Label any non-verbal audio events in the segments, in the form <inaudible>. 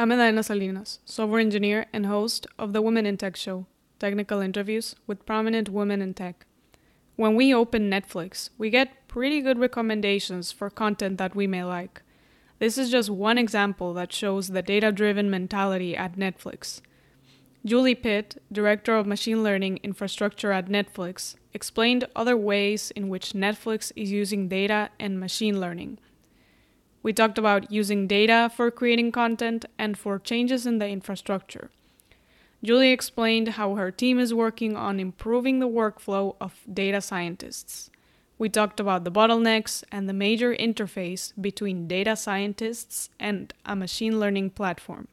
I'm Edaena Salinas, software engineer and host of the Women in Tech show, technical interviews with prominent women in tech. When we open Netflix, we get pretty good recommendations for content that we may like. This is just one example that shows the data driven mentality at Netflix. Julie Pitt, Director of Machine Learning Infrastructure at Netflix, explained other ways in which Netflix is using data and machine learning. We talked about using data for creating content and for changes in the infrastructure. Julie explained how her team is working on improving the workflow of data scientists. We talked about the bottlenecks and the major interface between data scientists and a machine learning platform.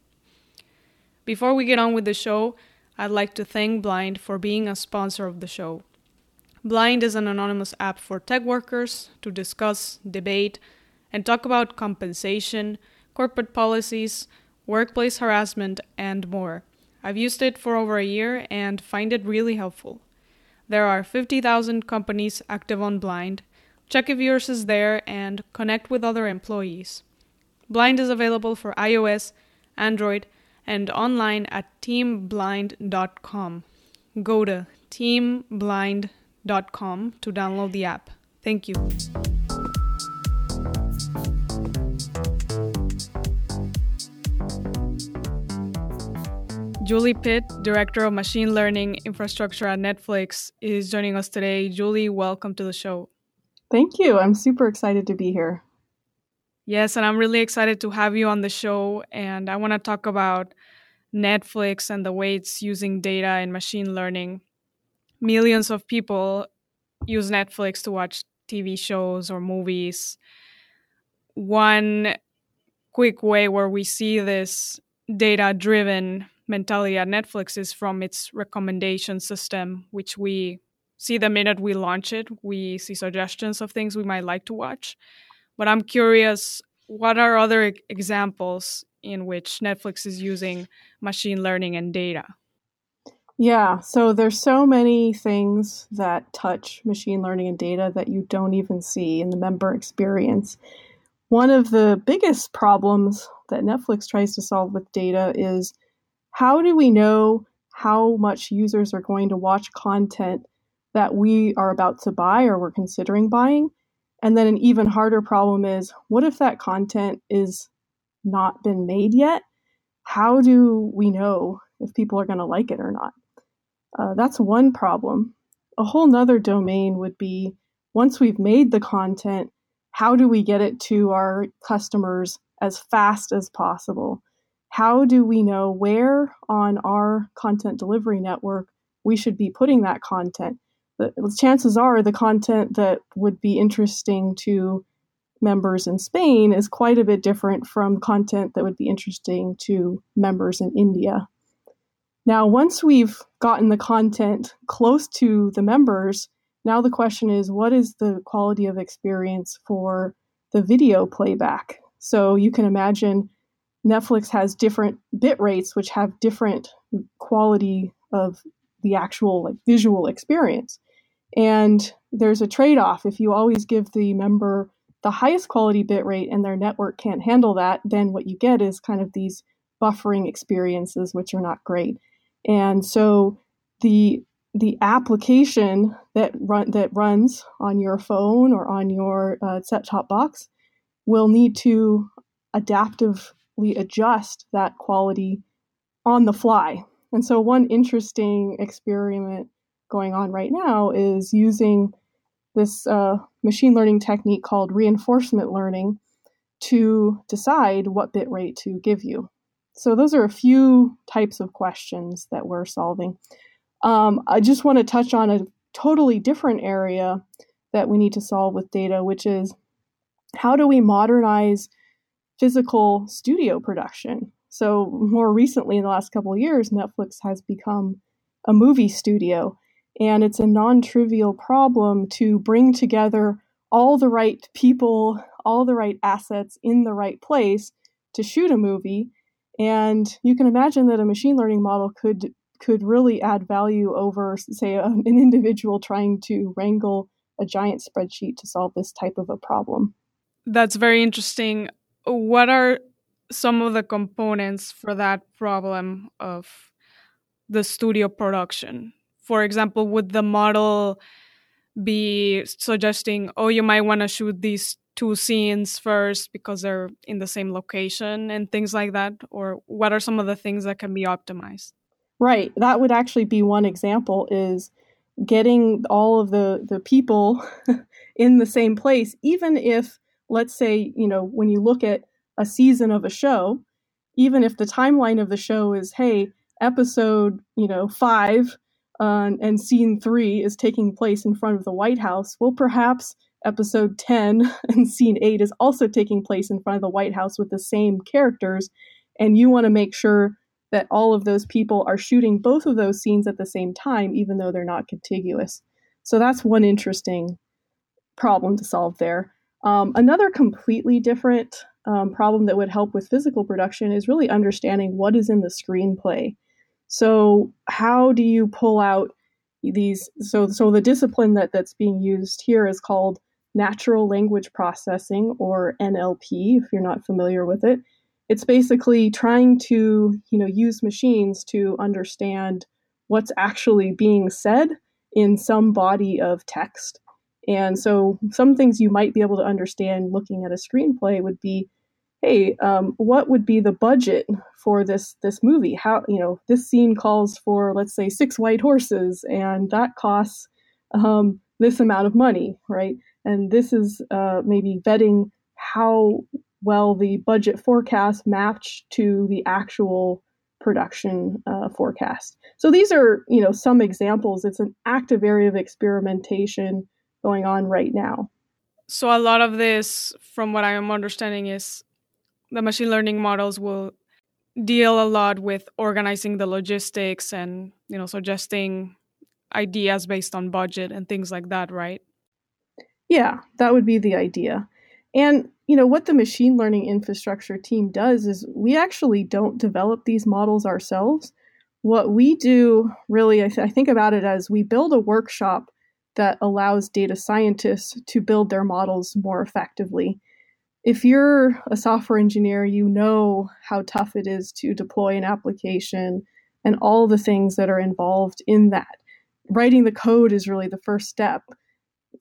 Before we get on with the show, I'd like to thank Blind for being a sponsor of the show. Blind is an anonymous app for tech workers to discuss, debate, and talk about compensation, corporate policies, workplace harassment, and more. I've used it for over a year and find it really helpful. There are 50,000 companies active on Blind. Check if yours is there and connect with other employees. Blind is available for iOS, Android, and online at teamblind.com. Go to teamblind.com to download the app. Thank you. Julie Pitt, Director of Machine Learning Infrastructure at Netflix, is joining us today. Julie, welcome to the show. Thank you. I'm super excited to be here. Yes, and I'm really excited to have you on the show. And I want to talk about Netflix and the way it's using data and machine learning. Millions of people use Netflix to watch TV shows or movies. One quick way where we see this data driven mentality at Netflix is from its recommendation system, which we see the minute we launch it. We see suggestions of things we might like to watch. But I'm curious, what are other examples in which Netflix is using machine learning and data? Yeah, so there's so many things that touch machine learning and data that you don't even see in the member experience. One of the biggest problems that Netflix tries to solve with data is how do we know how much users are going to watch content that we are about to buy or we're considering buying? And then an even harder problem is what if that content is not been made yet? How do we know if people are going to like it or not? Uh, that's one problem. A whole nother domain would be once we've made the content, how do we get it to our customers as fast as possible? How do we know where on our content delivery network we should be putting that content? the chances are the content that would be interesting to members in Spain is quite a bit different from content that would be interesting to members in India. Now, once we've gotten the content close to the members, now the question is what is the quality of experience for the video playback? So you can imagine Netflix has different bit rates, which have different quality of the actual like visual experience. And there's a trade off. If you always give the member the highest quality bit rate and their network can't handle that, then what you get is kind of these buffering experiences, which are not great. And so the the application that run that runs on your phone or on your uh, set top box will need to adaptively adjust that quality on the fly. And so one interesting experiment going on right now is using this uh, machine learning technique called reinforcement learning to decide what bit rate to give you. So, those are a few types of questions that we're solving. Um, I just want to touch on a totally different area that we need to solve with data, which is how do we modernize physical studio production? So, more recently, in the last couple years, Netflix has become a movie studio. And it's a non trivial problem to bring together all the right people, all the right assets in the right place to shoot a movie. And you can imagine that a machine learning model could could really add value over, say, an individual trying to wrangle a giant spreadsheet to solve this type of a problem. That's very interesting. What are some of the components for that problem of the studio production? For example, would the model be suggesting, oh, you might want to shoot these two scenes first because they're in the same location and things like that? Or what are some of the things that can be optimized? Right. That would actually be one example is getting all of the, the people <laughs> in the same place, even if, let's say, you know, when you look at a season of a show, even if the timeline of the show is, hey, episode, you know, five uh, and scene three is taking place in front of the White House, well, perhaps episode 10 <laughs> and scene 8 is also taking place in front of the White House with the same characters. And you want to make sure that all of those people are shooting both of those scenes at the same time, even though they're not contiguous. So that's one interesting problem to solve there. Um, another completely different um, problem that would help with physical production is really understanding what is in the screenplay. So, how do you pull out these? So, so the discipline that that's being used here is called natural language processing or NLP. If you're not familiar with it, it's basically trying to you know use machines to understand what's actually being said in some body of text. And so, some things you might be able to understand looking at a screenplay would be hey, um, what would be the budget for this this movie? How you know this scene calls for let's say six white horses, and that costs um, this amount of money, right? And this is uh, maybe vetting how well the budget forecast matched to the actual production uh, forecast. So these are you know some examples. It's an active area of experimentation going on right now. So a lot of this, from what I am understanding, is the machine learning models will deal a lot with organizing the logistics and you know suggesting ideas based on budget and things like that right? Yeah that would be the idea. And you know what the machine learning infrastructure team does is we actually don't develop these models ourselves. What we do really I, th- I think about it as we build a workshop that allows data scientists to build their models more effectively if you're a software engineer, you know how tough it is to deploy an application and all the things that are involved in that. Writing the code is really the first step.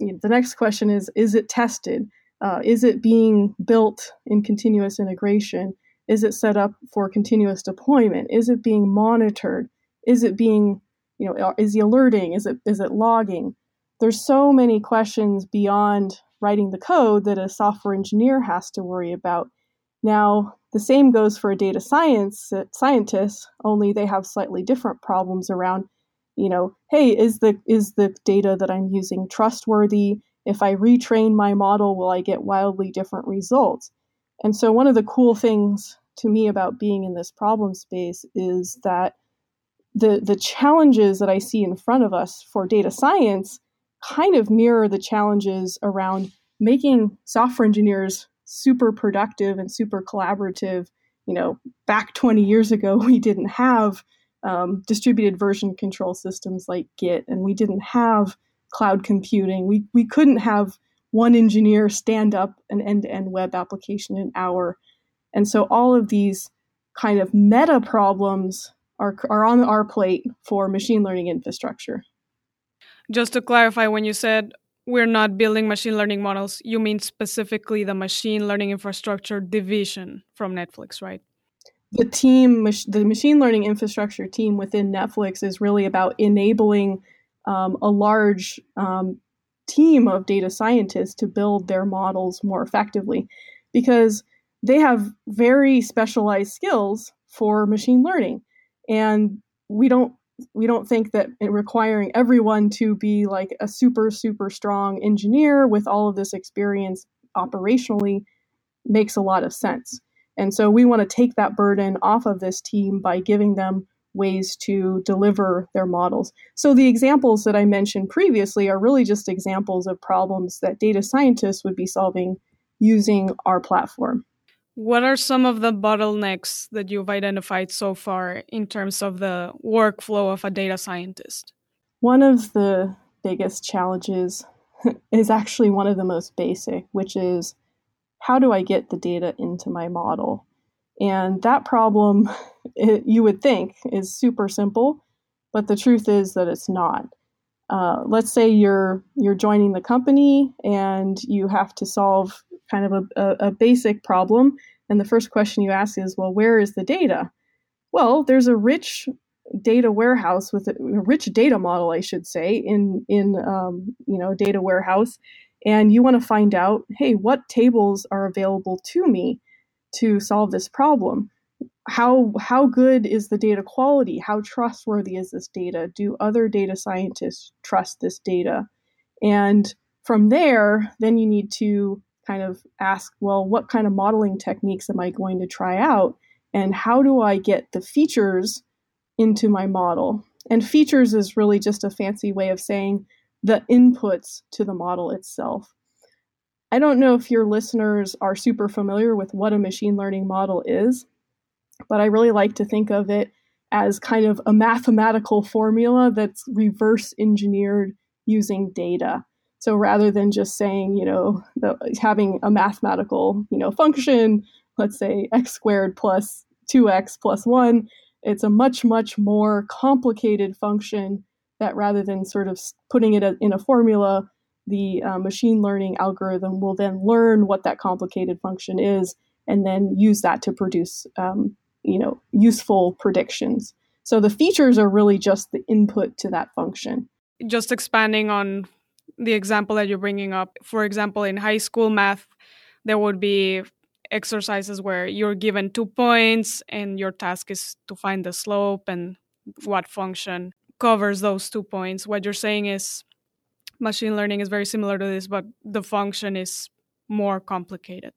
The next question is Is it tested? Uh, is it being built in continuous integration? Is it set up for continuous deployment? Is it being monitored? Is it being, you know, is the alerting? Is it is it logging? There's so many questions beyond writing the code that a software engineer has to worry about. Now, the same goes for a data science uh, scientist, only they have slightly different problems around, you know, hey, is the is the data that I'm using trustworthy? If I retrain my model, will I get wildly different results? And so one of the cool things to me about being in this problem space is that the the challenges that I see in front of us for data science kind of mirror the challenges around making software engineers super productive and super collaborative. You know, back 20 years ago, <laughs> we didn't have um, distributed version control systems like Git, and we didn't have cloud computing. We, we couldn't have one engineer stand up an end to end web application in an hour. And so all of these kind of meta problems are, are on our plate for machine learning infrastructure. Just to clarify, when you said we're not building machine learning models, you mean specifically the machine learning infrastructure division from Netflix, right? The team, the machine learning infrastructure team within Netflix is really about enabling um, a large um, team of data scientists to build their models more effectively because they have very specialized skills for machine learning. And we don't we don't think that requiring everyone to be like a super super strong engineer with all of this experience operationally makes a lot of sense. And so we want to take that burden off of this team by giving them ways to deliver their models. So the examples that i mentioned previously are really just examples of problems that data scientists would be solving using our platform what are some of the bottlenecks that you've identified so far in terms of the workflow of a data scientist? One of the biggest challenges <laughs> is actually one of the most basic, which is how do I get the data into my model? And that problem, <laughs> it, you would think, is super simple, but the truth is that it's not. Uh, let's say you're you're joining the company and you have to solve kind of a, a, a basic problem, and the first question you ask is, well, where is the data? Well, there's a rich data warehouse with a, rich data model, I should say, in in um, you know data warehouse, and you want to find out, hey, what tables are available to me to solve this problem? How how good is the data quality? How trustworthy is this data? Do other data scientists trust this data? And from there, then you need to kind of ask, well, what kind of modeling techniques am I going to try out? And how do I get the features into my model? And features is really just a fancy way of saying the inputs to the model itself. I don't know if your listeners are super familiar with what a machine learning model is, but I really like to think of it as kind of a mathematical formula that's reverse engineered using data. So rather than just saying, you know, the, having a mathematical, you know, function, let's say x squared plus 2x plus 1, it's a much, much more complicated function that rather than sort of putting it in a formula, the uh, machine learning algorithm will then learn what that complicated function is and then use that to produce, um, you know, useful predictions. So the features are really just the input to that function. Just expanding on the example that you're bringing up, for example, in high school math, there would be exercises where you're given two points and your task is to find the slope and what function covers those two points. What you're saying is machine learning is very similar to this, but the function is more complicated.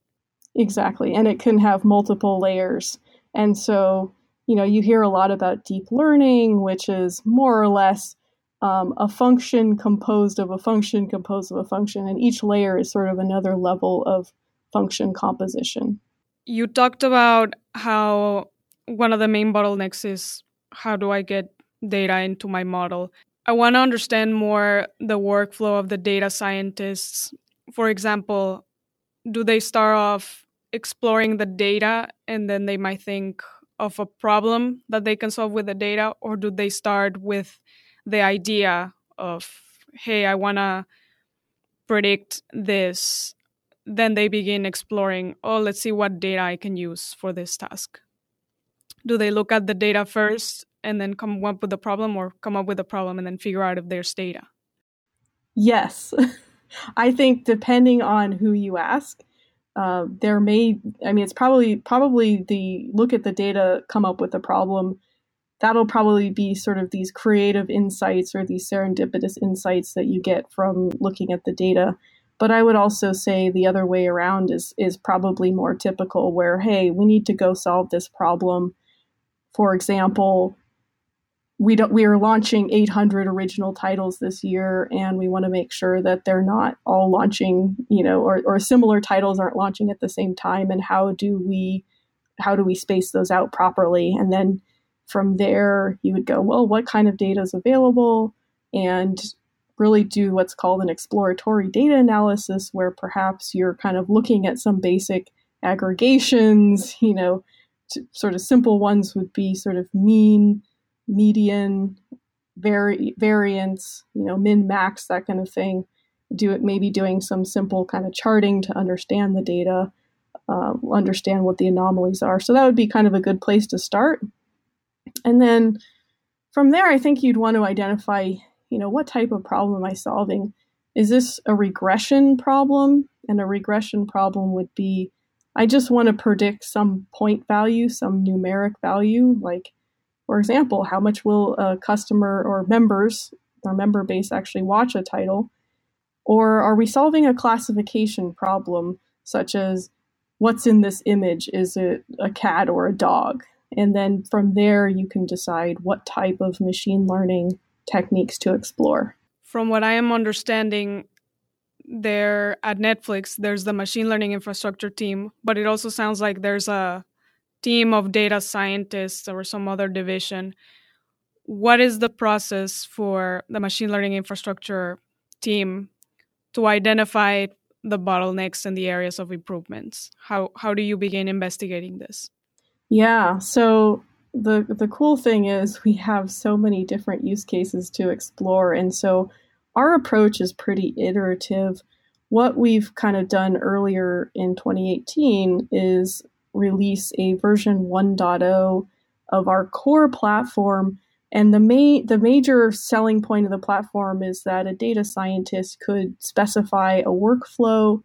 Exactly. And it can have multiple layers. And so, you know, you hear a lot about deep learning, which is more or less um, a function composed of a function composed of a function, and each layer is sort of another level of function composition. You talked about how one of the main bottlenecks is how do I get data into my model? I want to understand more the workflow of the data scientists. For example, do they start off exploring the data and then they might think of a problem that they can solve with the data, or do they start with the idea of, hey, I want to predict this? Then they begin exploring, oh, let's see what data I can use for this task. Do they look at the data first and then come up with a problem or come up with a problem and then figure out if there's data? Yes. <laughs> I think depending on who you ask, uh, there may I mean it's probably probably the look at the data, come up with a problem. That'll probably be sort of these creative insights or these serendipitous insights that you get from looking at the data. But I would also say the other way around is is probably more typical where, hey, we need to go solve this problem. For example, we don't we are launching 800 original titles this year and we want to make sure that they're not all launching you know or, or similar titles aren't launching at the same time and how do we how do we space those out properly and then from there you would go well what kind of data is available and really do what's called an exploratory data analysis where perhaps you're kind of looking at some basic aggregations you know sort of simple ones would be sort of mean median, vari- variance, you know, min max, that kind of thing. Do it maybe doing some simple kind of charting to understand the data, uh, understand what the anomalies are. So that would be kind of a good place to start. And then from there, I think you'd want to identify, you know, what type of problem am I solving? Is this a regression problem? And a regression problem would be I just want to predict some point value, some numeric value, like for example, how much will a customer or members, our member base, actually watch a title? Or are we solving a classification problem, such as what's in this image? Is it a cat or a dog? And then from there, you can decide what type of machine learning techniques to explore. From what I am understanding, there at Netflix, there's the machine learning infrastructure team, but it also sounds like there's a team of data scientists or some other division, what is the process for the machine learning infrastructure team to identify the bottlenecks and the areas of improvements? How how do you begin investigating this? Yeah. So the the cool thing is we have so many different use cases to explore, and so our approach is pretty iterative. What we've kind of done earlier in 2018 is release a version 1.0 of our core platform. And the main the major selling point of the platform is that a data scientist could specify a workflow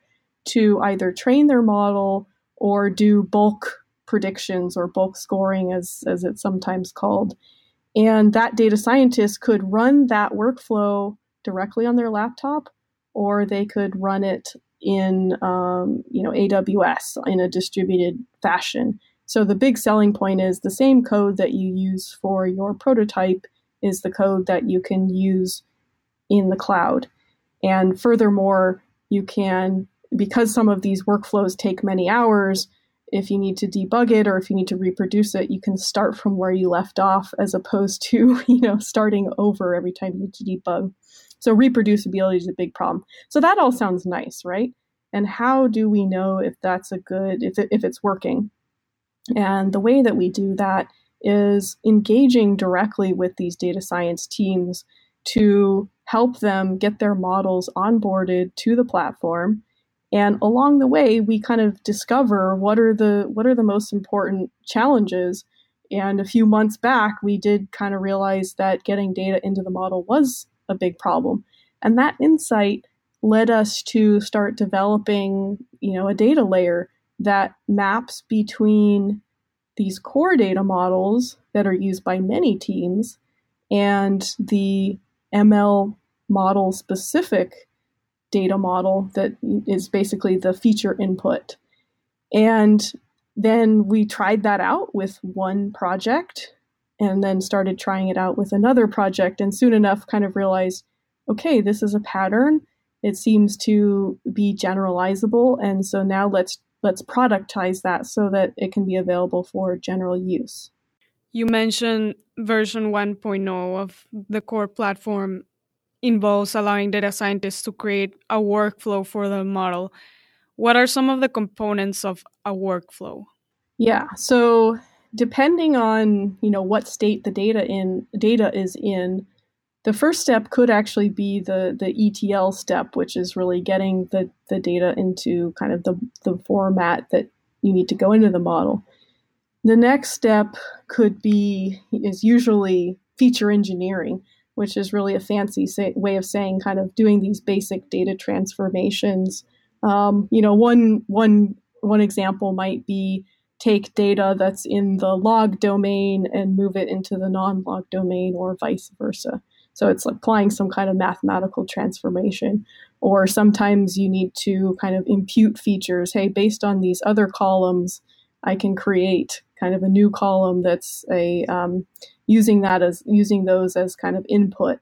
to either train their model or do bulk predictions or bulk scoring as, as it's sometimes called. And that data scientist could run that workflow directly on their laptop or they could run it in um, you know AWS in a distributed fashion. So the big selling point is the same code that you use for your prototype is the code that you can use in the cloud. And furthermore, you can because some of these workflows take many hours, if you need to debug it or if you need to reproduce it, you can start from where you left off as opposed to, <laughs> you know, starting over every time you need to debug. So reproducibility is a big problem. So that all sounds nice, right? And how do we know if that's a good if it, if it's working? And the way that we do that is engaging directly with these data science teams to help them get their models onboarded to the platform and along the way we kind of discover what are the what are the most important challenges. And a few months back we did kind of realize that getting data into the model was a big problem. And that insight led us to start developing you know a data layer that maps between these core data models that are used by many teams and the ml model specific data model that is basically the feature input. And then we tried that out with one project and then started trying it out with another project and soon enough kind of realized okay this is a pattern. It seems to be generalizable. And so now let's let's productize that so that it can be available for general use. You mentioned version 1.0 of the core platform involves allowing data scientists to create a workflow for the model. What are some of the components of a workflow? Yeah, so depending on you know what state the data in data is in, the first step could actually be the the ETL step, which is really getting the the data into kind of the the format that you need to go into the model. The next step could be is usually feature engineering which is really a fancy say, way of saying kind of doing these basic data transformations. Um, you know, one one one example might be take data that's in the log domain and move it into the non-log domain, or vice versa. So it's applying some kind of mathematical transformation. Or sometimes you need to kind of impute features. Hey, based on these other columns, I can create kind of a new column that's a um, using that as using those as kind of input.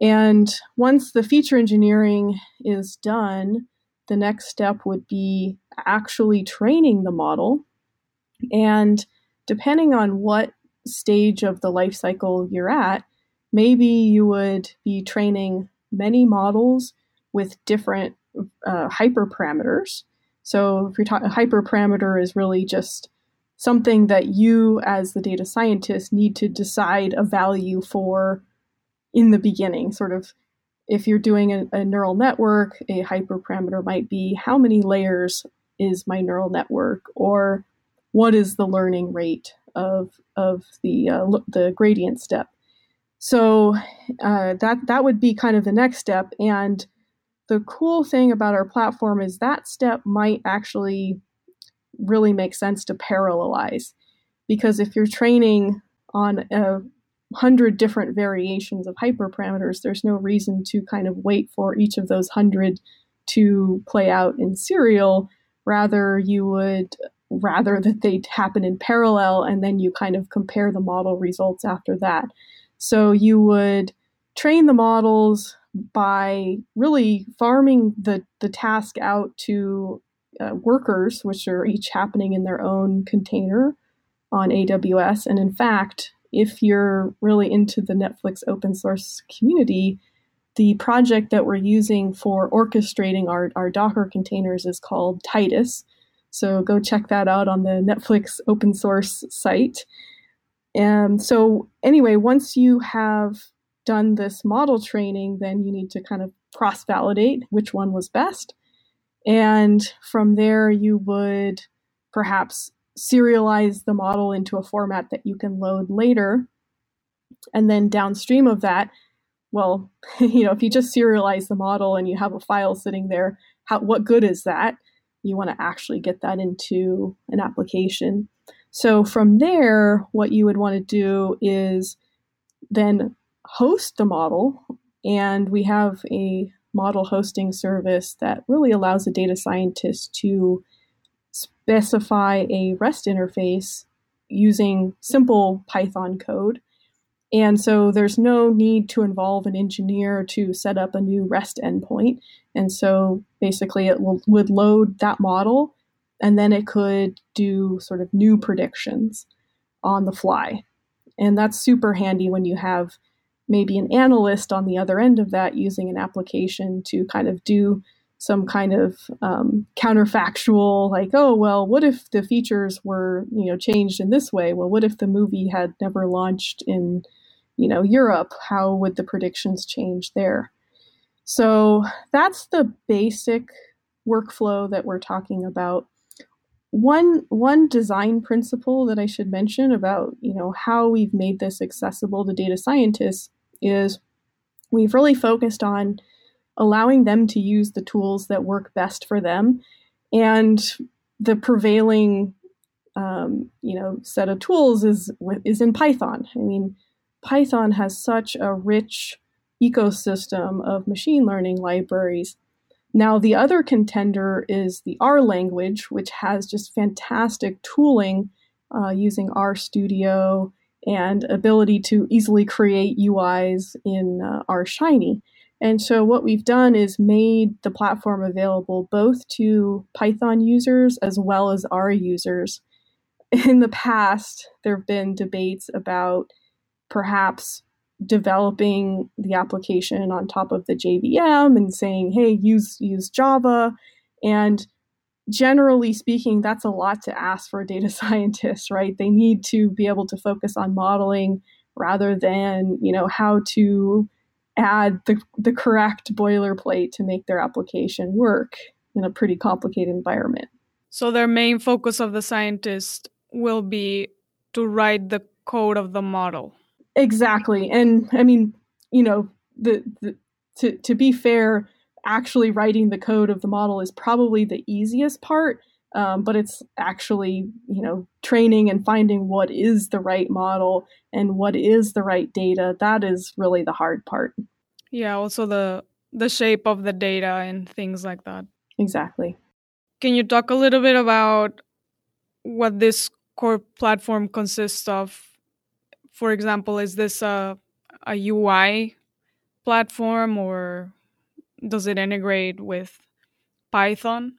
And once the feature engineering is done, the next step would be actually training the model. And depending on what stage of the life cycle you're at, maybe you would be training many models with different uh, hyperparameters. So if you're talking, hyperparameter is really just something that you as the data scientist need to decide a value for in the beginning sort of. If you're doing a, a, neural network a hyperparameter might be how many layers is my neural network or what is the learning rate of of the uh, the gradient step. So uh, that that would be kind of the next step and the cool thing about our platform is that step might actually really makes sense to parallelize. Because if you're training on a hundred different variations of hyperparameters, there's no reason to kind of wait for each of those hundred to play out in serial. Rather, you would rather that they happen in parallel and then you kind of compare the model results after that. So you would train the models by really farming the, the task out to uh, workers, which are each happening in their own container on AWS. And in fact, if you're really into the Netflix open source community, the project that we're using for orchestrating our, our Docker containers is called Titus. So go check that out on the Netflix open source site. And so, anyway, once you have done this model training, then you need to kind of cross validate which one was best. And from there, you would perhaps serialize the model into a format that you can load later. And then downstream of that, well, <laughs> you know, if you just serialize the model and you have a file sitting there, how, what good is that? You want to actually get that into an application. So from there, what you would want to do is then host the model. And we have a model hosting service that really allows a data scientist to specify a REST interface using simple Python code. And so there's no need to involve an engineer to set up a new REST endpoint. And so basically, it will, would load that model and then it could do sort of new predictions on the fly. And that's super handy when you have maybe an analyst on the other end of that using an application to kind of do some kind of um, counterfactual like oh well what if the features were you know changed in this way? Well what if the movie had never launched in you know europe? How would the predictions change there? So that's the basic workflow that we're talking about. One one design principle that I should mention about you know how we've made this accessible to data scientists is we've really focused on allowing them to use the tools that work best for them and the prevailing um, you know set of tools is is in Python. I mean, Python has such a rich ecosystem of machine learning libraries now, the other contender is the R language, which has just fantastic tooling uh, using RStudio and ability to easily create UIs in uh, R Shiny. And so, what we've done is made the platform available both to Python users as well as R users. <laughs> In the past, there have been debates about perhaps developing the application on top of the JVM and saying, "Hey, use use Java." And generally speaking, that's a lot to ask for a data <laughs> scientist, right? They need to be able to focus on modeling rather than, you know, how to add the, the correct boilerplate to make their application work in a pretty complicated environment. So their main focus of the scientist will be to write the code of the model. Exactly. And I mean, you know, the, the to to be fair, actually writing the code of the model is probably the easiest part. Um, but it's actually you know training and finding what is the right model and what is the right data. That is really the hard part. Yeah also the the shape of the data and things like that. Exactly. Can you talk a little bit about what this core platform consists of? For example, is this a, a UI platform or does it integrate with Python?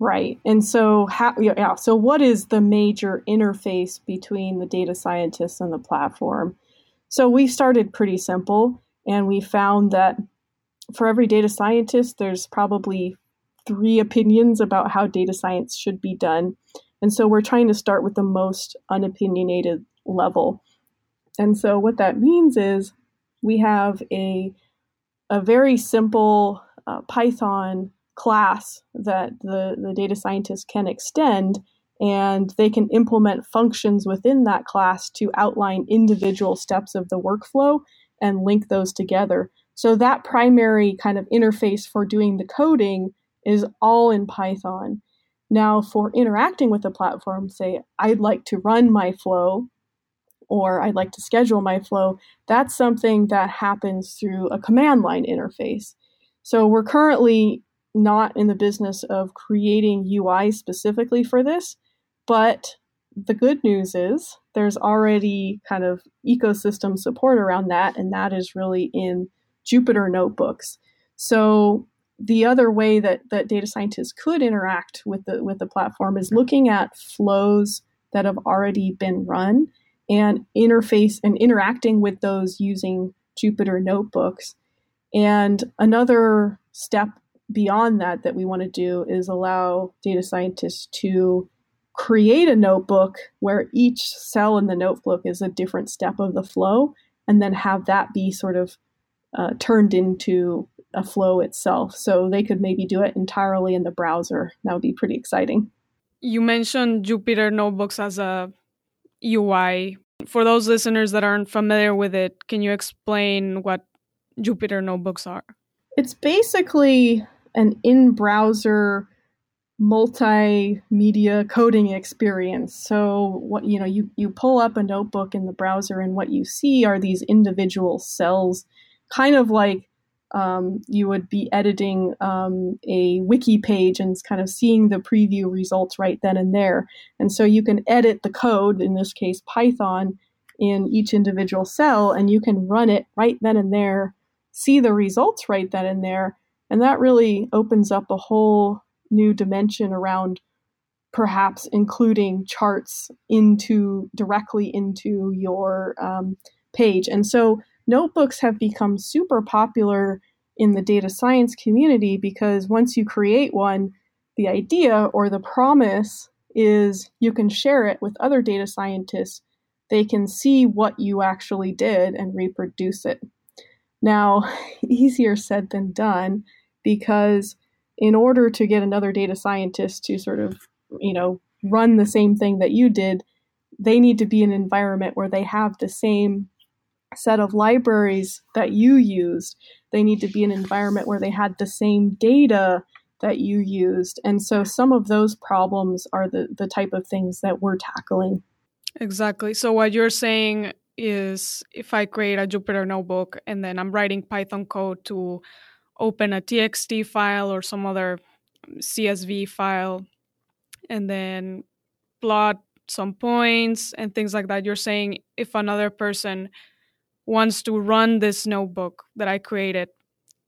Right. And so how yeah, so what is the major interface between the data scientists and the platform? So we started pretty simple and we found that for every data scientist there's probably three opinions about how data science should be done. And so we're trying to start with the most unopinionated level. And so what that means is we have a, a very simple uh, Python class that the, the data scientist can extend and they can implement functions within that class to outline individual steps of the workflow and link those together. So that primary kind of interface for doing the coding is all in Python. Now, for interacting with the platform, say, I'd like to run my flow or I'd like to schedule my flow, that's something that happens through a command line interface. So we're currently not in the business of creating UI specifically for this, but the good news is there's already kind of ecosystem support around that, and that is really in Jupyter notebooks. So the other way that, that data scientists could interact with the with the platform is looking at flows that have already been run and interface and interacting with those using Jupyter notebooks. And another step beyond that that we want to do is allow data scientists to create a notebook where each cell in the notebook is a different step of the flow and then have that be sort of uh, turned into a flow itself. So they could maybe do it entirely in the browser. That would be pretty exciting. You mentioned Jupyter Notebooks as a UI. For those listeners that aren't familiar with it, can you explain what Jupyter Notebooks are? It's basically an in browser multimedia coding experience. So what you know, you, you pull up a notebook in the browser and what you see are these individual cells, kind of like um, you would be editing um, a wiki page and kind of seeing the preview results right then and there. And so you can edit the code, in this case Python, in each individual cell, and you can run it right then and there, see the results right then and there. And that really opens up a whole new dimension around perhaps including charts into directly into your um, page. And so notebooks have become super popular in the data science community because once you create one, the idea or the promise is you can share it with other data scientists. They can see what you actually did and reproduce it. Now, <laughs> easier said than done because in order to get another data scientist to sort of, you know, run the same thing that you did, they need to be in an environment where they have the same set of libraries that you used. They need to be an environment where they had the same data that you used. And so some of those problems are the, the type of things that we're tackling. Exactly. So what you're saying is if I create a Jupyter notebook and then I'm writing Python code to open a txt file or some other CSV file and then plot some points and things like that. You're saying if another person wants to run this notebook that I created,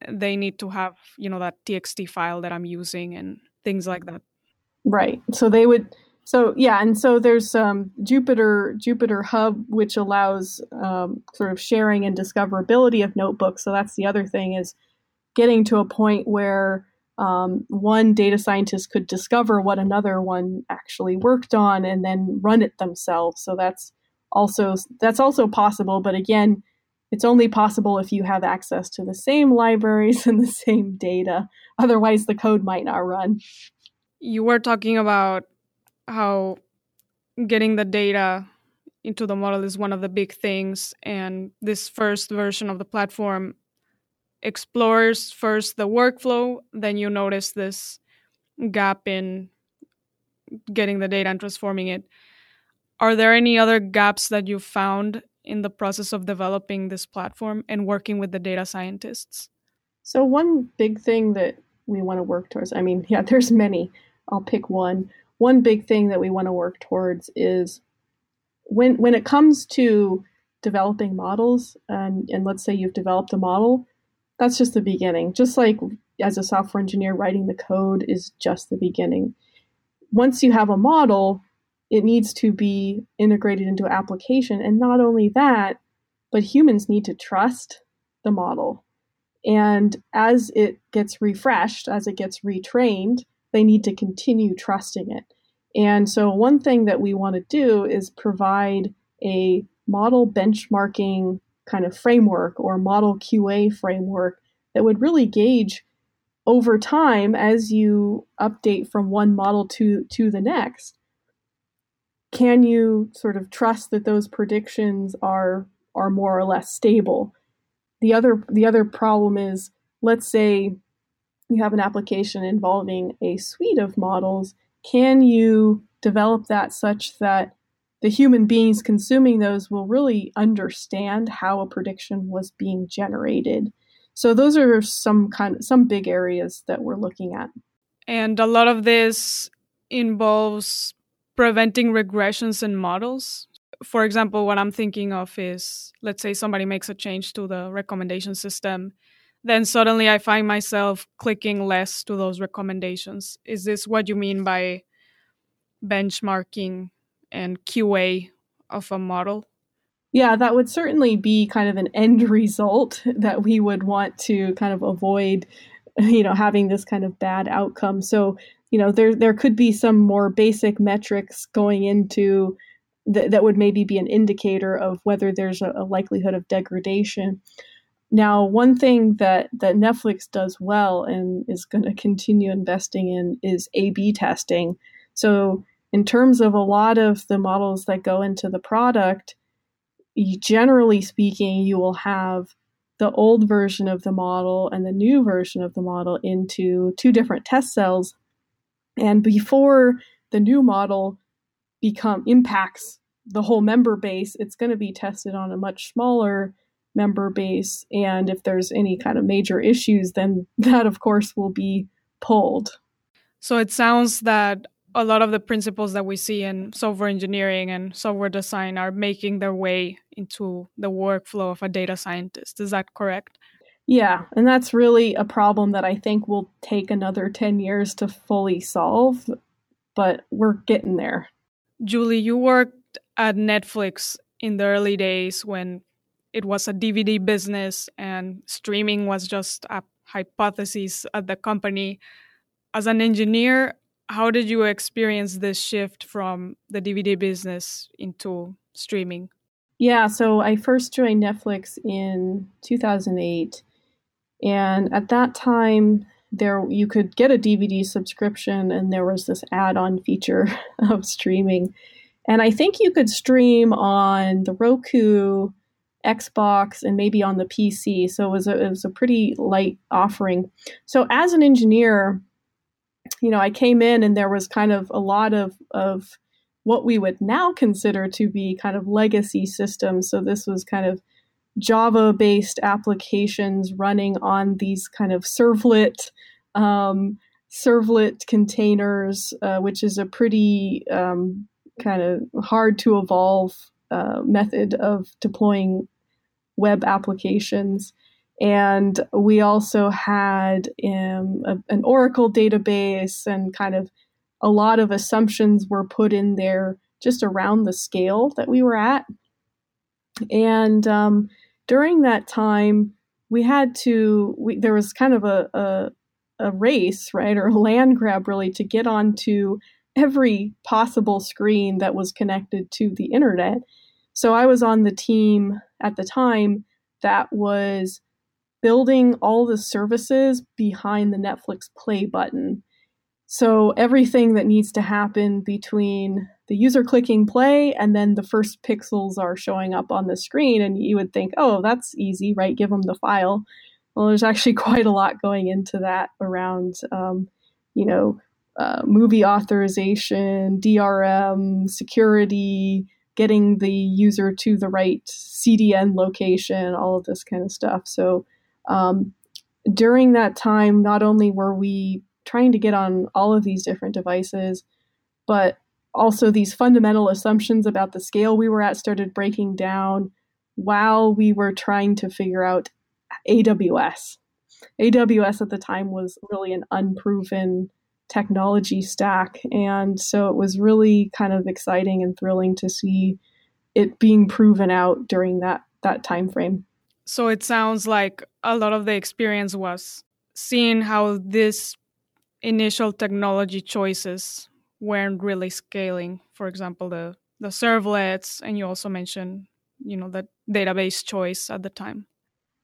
they need to have, you know, that txt file that I'm using and things like that. Right. So they would so yeah, and so there's um, Jupyter Jupyter Hub, which allows um, sort of sharing and discoverability of notebooks. So that's the other thing is getting to a point where um, one data scientist could discover what another one actually worked on and then run it themselves. So that's also that's also possible, but again, it's only possible if you have access to the same libraries <laughs> and the same data. Otherwise, the code might not run. You were talking about how getting the data into the model is one of the big things, and this first version of the platform explores first the workflow, then you notice this gap in getting the data and transforming it. Are there any other gaps that you found in the process of developing this platform and working with the data scientists? So, one big thing that we want to work towards, I mean, <laughs> yeah, there's many. I'll pick one. One big thing that we want to work towards is when when it comes to developing models, and, and let's say you've developed a model, that's just the beginning. Just like as a software engineer, writing the code is just the beginning. Once you have a model, it needs to be integrated into application. And not only that, but humans need to trust the model. And as it gets refreshed, as it gets retrained, they need to continue trusting it. And so, one thing that we want to do is provide a model benchmarking kind of framework or model QA framework that would really gauge over time as you update from one model to to the next can you sort of trust that those predictions are are more or less stable the other the other problem is let's say you have an application involving a suite of models can you develop that such that the human beings consuming those will really understand how a prediction was being generated. So those are some kind of, some big areas that we're looking at. And a lot of this involves preventing regressions in models. For example, what I'm thinking of is let's say somebody makes a change to the recommendation system, then suddenly I find myself clicking less to those recommendations. Is this what you mean by benchmarking and QA of a model? Yeah, that would certainly be kind of an end <laughs> result that we would want to kind of avoid you know having this kind of bad outcome. So you know there there could be some more basic metrics going into th- that would maybe be an indicator of whether there's a, a likelihood of degradation. Now, one thing that, that Netflix does well and is going to continue investing in is A B testing. So, in terms of a lot of the models that go into the product, you, generally speaking, you will have the old version of the model and the new version of the model into two different test cells. And before the new model become impacts the whole member base, it's going to be tested on a much smaller member base. And if there's any kind of major issues, then <laughs> that, of course, will be pulled. So it sounds that a lot of the principles that we see in software engineering and software design are making their way into the workflow of a data scientist. Is that correct? Yeah, and that's really a problem that I think will take another 10 years to fully solve, but we're getting there. Julie, you worked at Netflix in the early days when it was a DVD business and streaming was just a hypothesis at the company. As an engineer, how did you experience this shift from the DVD business into streaming? Yeah, so I first joined Netflix in 2008 and at that time there you could get a DVD subscription and there was this add-on feature <laughs> of streaming. And I think you could stream on the Roku, Xbox and maybe on the PC. So it was a, it was a pretty light offering. So as an engineer, you know, I came in and there was kind of a lot of of what we would now consider to be kind of legacy systems. So this was kind of Java based applications running on these kind of servlet um, servlet containers, uh, which is a pretty um, kind of hard to evolve uh, method of deploying web applications. And we also had um, a, an Oracle database, and kind of a lot of assumptions were put in there just around the scale that we were at. And um, during that time, we had to, we, there was kind of a, a, a race, right, or a land grab really to get onto every possible screen that was connected to the internet. So I was on the team at the time that was building all the services behind the Netflix play button. So everything that needs to happen between the user clicking play and then the first pixels are showing up on the screen, and you would think, oh, that's easy, right? Give them the file. Well, there's actually <laughs> quite a lot going into that around, um, you know, uh, movie authorization, DRM, security, getting the user to the right CDN location, all of this kind of stuff. So um, during that time, not only were we trying to get on all of these different devices, but also these fundamental assumptions about the scale we were at started breaking down while we were trying to figure out AWS. AWS at the time was really an unproven technology stack. And so it was really kind of exciting and thrilling to see it being proven out during that that time frame. So it sounds like a lot of the experience was seeing how this initial technology choices weren't really scaling. For example, the the servlets, and you also mentioned, you know, the database choice at the time.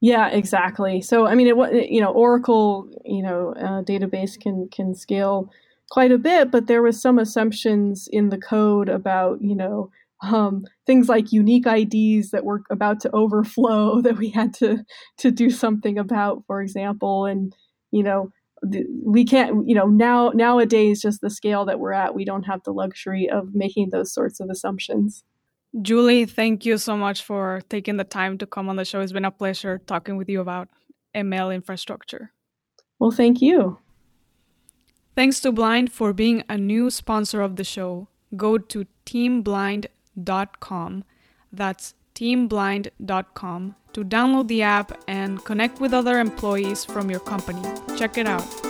Yeah, exactly. So I mean, it was you know Oracle you know uh, database can can scale quite a bit, but there was some assumptions in the code about you know um, things like unique IDs that were about to overflow <laughs> that we had to to do something about, for example, and you know we can't you know now nowadays just the scale that we're at we don't have the luxury of making those sorts of assumptions Julie, thank you so much for taking the time to come on the show. It's been a pleasure talking with you about ML infrastructure. Well, thank you. Thanks to Blind for being a new sponsor of the show. Go to teamblind.com. That's teamblind.com to download the app and connect with other employees from your company. Check it out.